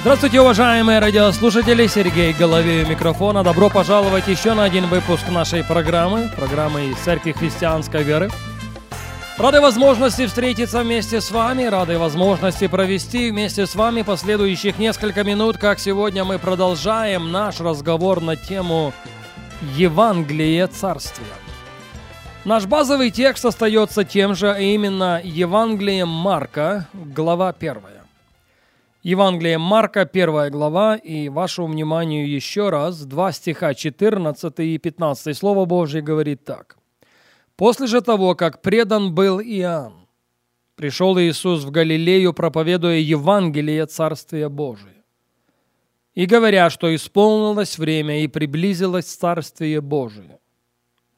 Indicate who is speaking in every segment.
Speaker 1: Здравствуйте, уважаемые радиослушатели! Сергей Головей у микрофона. Добро пожаловать еще на один выпуск нашей программы, программы из Церкви Христианской Веры. Рады возможности встретиться вместе с вами, рады возможности провести вместе с вами последующих несколько минут, как сегодня мы продолжаем наш разговор на тему Евангелие Царствия. Наш базовый текст остается тем же, а именно Евангелие Марка, глава 1. Евангелие Марка, 1 глава, и вашему вниманию еще раз два стиха 14 и 15. Слово Божье говорит так. «После же того, как предан был Иоанн, пришел Иисус в Галилею, проповедуя Евангелие Царствия Божия, и говоря, что исполнилось время и приблизилось Царствие Божие.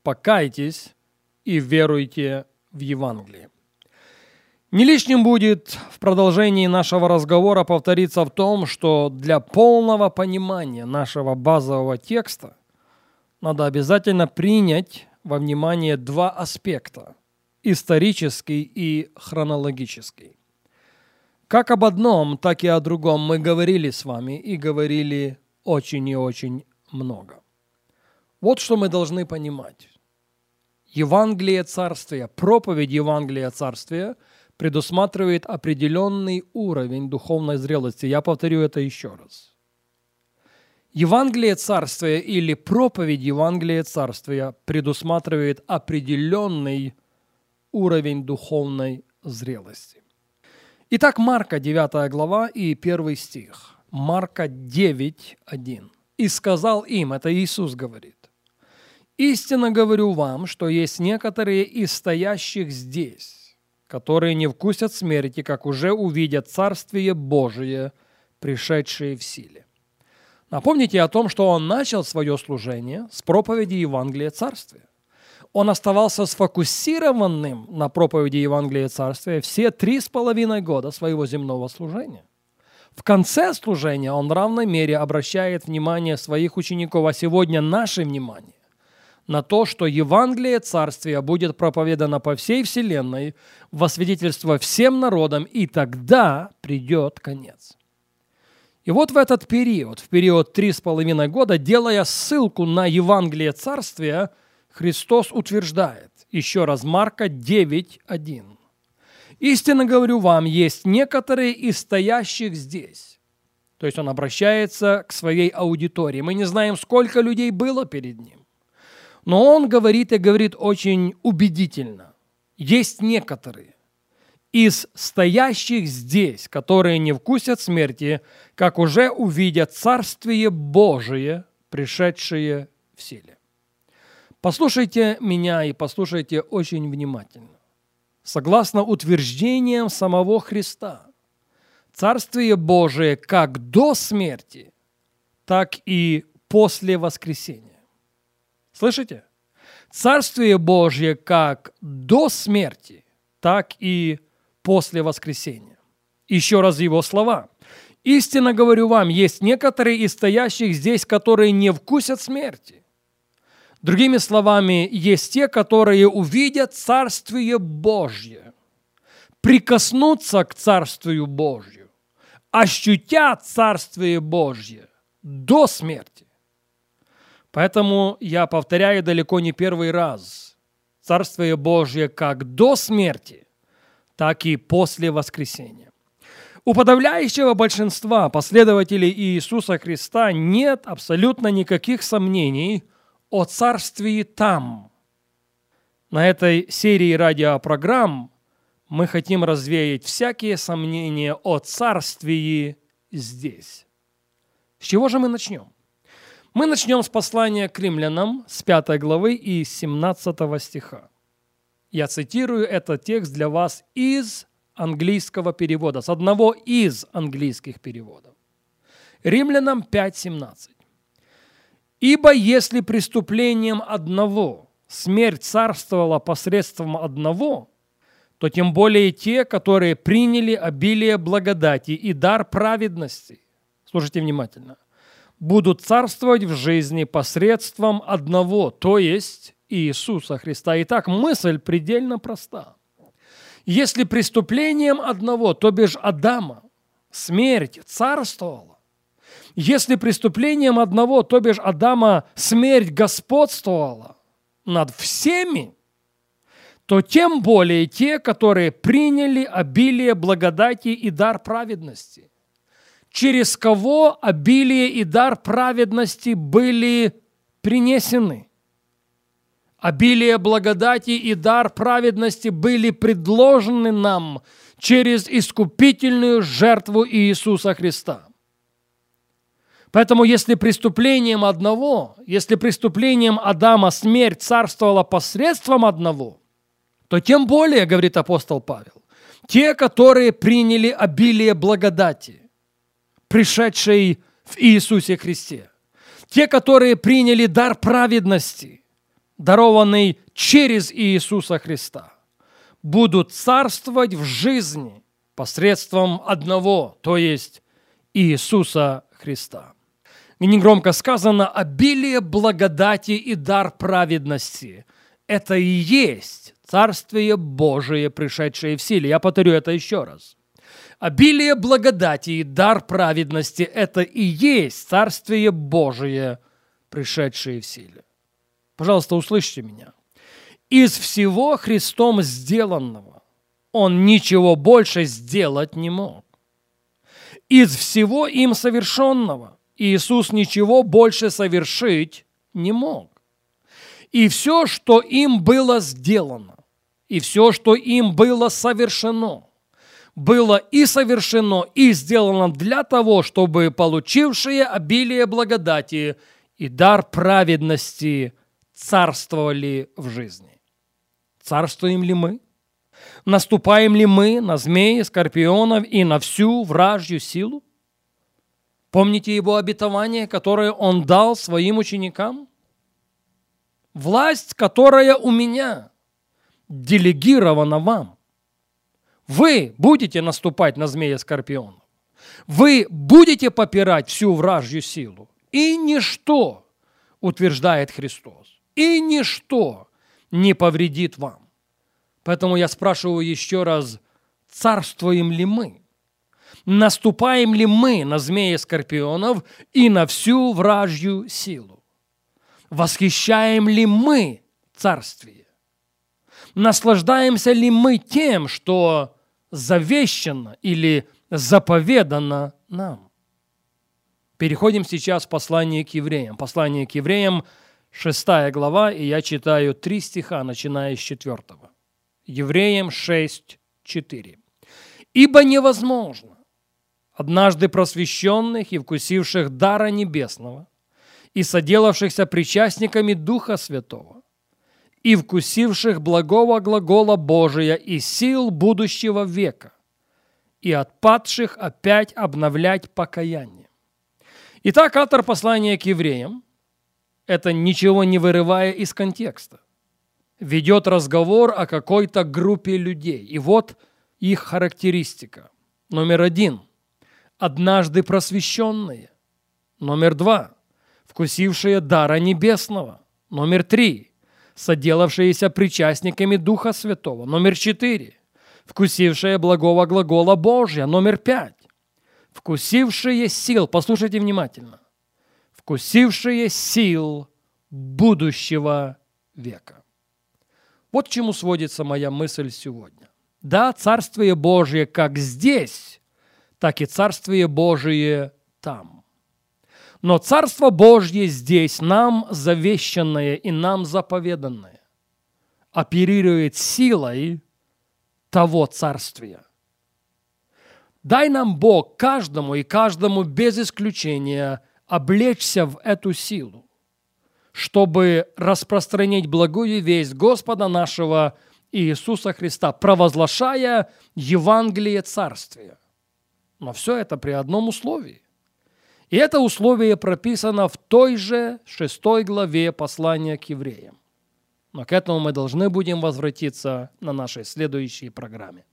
Speaker 1: Покайтесь и веруйте в Евангелие». Не лишним будет в продолжении нашего разговора повториться в том, что для полного понимания нашего базового текста надо обязательно принять во внимание два аспекта – исторический и хронологический. Как об одном, так и о другом мы говорили с вами и говорили очень и очень много. Вот что мы должны понимать. Евангелие Царствия, проповедь Евангелия Царствия – предусматривает определенный уровень духовной зрелости. Я повторю это еще раз. Евангелие Царствия или проповедь Евангелия Царствия предусматривает определенный уровень духовной зрелости. Итак, Марка 9 глава и 1 стих. Марка 9, 1. «И сказал им, это Иисус говорит, «Истинно говорю вам, что есть некоторые из стоящих здесь, которые не вкусят смерти, как уже увидят Царствие Божие, пришедшее в силе. Напомните о том, что он начал свое служение с проповеди Евангелия Царствия. Он оставался сфокусированным на проповеди Евангелия Царствия все три с половиной года своего земного служения. В конце служения он в равной мере обращает внимание своих учеников, а сегодня наше внимание на то, что Евангелие Царствия будет проповедано по всей вселенной, во свидетельство всем народам, и тогда придет конец. И вот в этот период, в период три с половиной года, делая ссылку на Евангелие Царствия, Христос утверждает, еще раз, Марка 9.1. «Истинно говорю вам, есть некоторые из стоящих здесь». То есть он обращается к своей аудитории. Мы не знаем, сколько людей было перед ним. Но он говорит и говорит очень убедительно. Есть некоторые из стоящих здесь, которые не вкусят смерти, как уже увидят Царствие Божие, пришедшее в силе. Послушайте меня и послушайте очень внимательно. Согласно утверждениям самого Христа, Царствие Божие как до смерти, так и после воскресения. Слышите? Царствие Божье как до смерти, так и после воскресения. Еще раз его слова. Истинно говорю вам, есть некоторые из стоящих здесь, которые не вкусят смерти. Другими словами, есть те, которые увидят Царствие Божье, прикоснутся к Царствию Божью, ощутят Царствие Божье до смерти. Поэтому я повторяю далеко не первый раз. Царствие Божье как до смерти, так и после воскресения. У подавляющего большинства последователей Иисуса Христа нет абсолютно никаких сомнений о царствии там. На этой серии радиопрограмм мы хотим развеять всякие сомнения о царствии здесь. С чего же мы начнем? Мы начнем с послания к римлянам с 5 главы и 17 стиха. Я цитирую этот текст для вас из английского перевода, с одного из английских переводов. Римлянам 5.17. «Ибо если преступлением одного смерть царствовала посредством одного, то тем более те, которые приняли обилие благодати и дар праведности, слушайте внимательно, будут царствовать в жизни посредством одного, то есть Иисуса Христа. Итак, мысль предельно проста. Если преступлением одного, то бишь Адама, смерть царствовала, если преступлением одного, то бишь Адама, смерть господствовала над всеми, то тем более те, которые приняли обилие благодати и дар праведности, через кого обилие и дар праведности были принесены. Обилие благодати и дар праведности были предложены нам через искупительную жертву Иисуса Христа. Поэтому если преступлением одного, если преступлением Адама смерть царствовала посредством одного, то тем более, говорит апостол Павел, те, которые приняли обилие благодати, пришедшей в Иисусе Христе, те, которые приняли дар праведности, дарованный через Иисуса Христа, будут царствовать в жизни посредством одного, то есть Иисуса Христа и негромко сказано, обилие благодати и дар праведности. Это и есть Царствие Божие, пришедшее в силе. Я повторю это еще раз. Обилие благодати и дар праведности – это и есть Царствие Божие, пришедшее в силе. Пожалуйста, услышьте меня. Из всего Христом сделанного Он ничего больше сделать не мог. Из всего им совершенного – Иисус ничего больше совершить не мог. И все, что им было сделано, и все, что им было совершено, было и совершено, и сделано для того, чтобы получившие обилие благодати и дар праведности царствовали в жизни. Царствуем ли мы? Наступаем ли мы на змеи, скорпионов и на всю вражью силу? Помните его обетование, которое он дал своим ученикам? Власть, которая у меня, делегирована вам. Вы будете наступать на змея скорпионов. Вы будете попирать всю вражью силу. И ничто, утверждает Христос, и ничто не повредит вам. Поэтому я спрашиваю еще раз, царствуем ли мы? наступаем ли мы на змеи скорпионов и на всю вражью силу? Восхищаем ли мы царствие? Наслаждаемся ли мы тем, что завещано или заповедано нам? Переходим сейчас в послание к евреям. Послание к евреям, 6 глава, и я читаю три стиха, начиная с 4. Евреям 6, 4. «Ибо невозможно, однажды просвещенных и вкусивших дара небесного, и соделавшихся причастниками Духа Святого, и вкусивших благого глагола Божия и сил будущего века, и отпадших опять обновлять покаяние. Итак, автор послания к евреям, это ничего не вырывая из контекста, ведет разговор о какой-то группе людей. И вот их характеристика. Номер один – однажды просвещенные. Номер два – вкусившие дара небесного. Номер три – соделавшиеся причастниками Духа Святого. Номер четыре – вкусившие благого глагола Божья. Номер пять – вкусившие сил, послушайте внимательно, вкусившие сил будущего века. Вот к чему сводится моя мысль сегодня. Да, Царствие Божие как здесь, так и Царствие Божие там. Но Царство Божье здесь нам завещанное и нам заповеданное оперирует силой того Царствия. Дай нам Бог каждому и каждому без исключения облечься в эту силу, чтобы распространить благую весть Господа нашего Иисуса Христа, провозглашая Евангелие Царствия. Но все это при одном условии. И это условие прописано в той же шестой главе послания к евреям. Но к этому мы должны будем возвратиться на нашей следующей программе.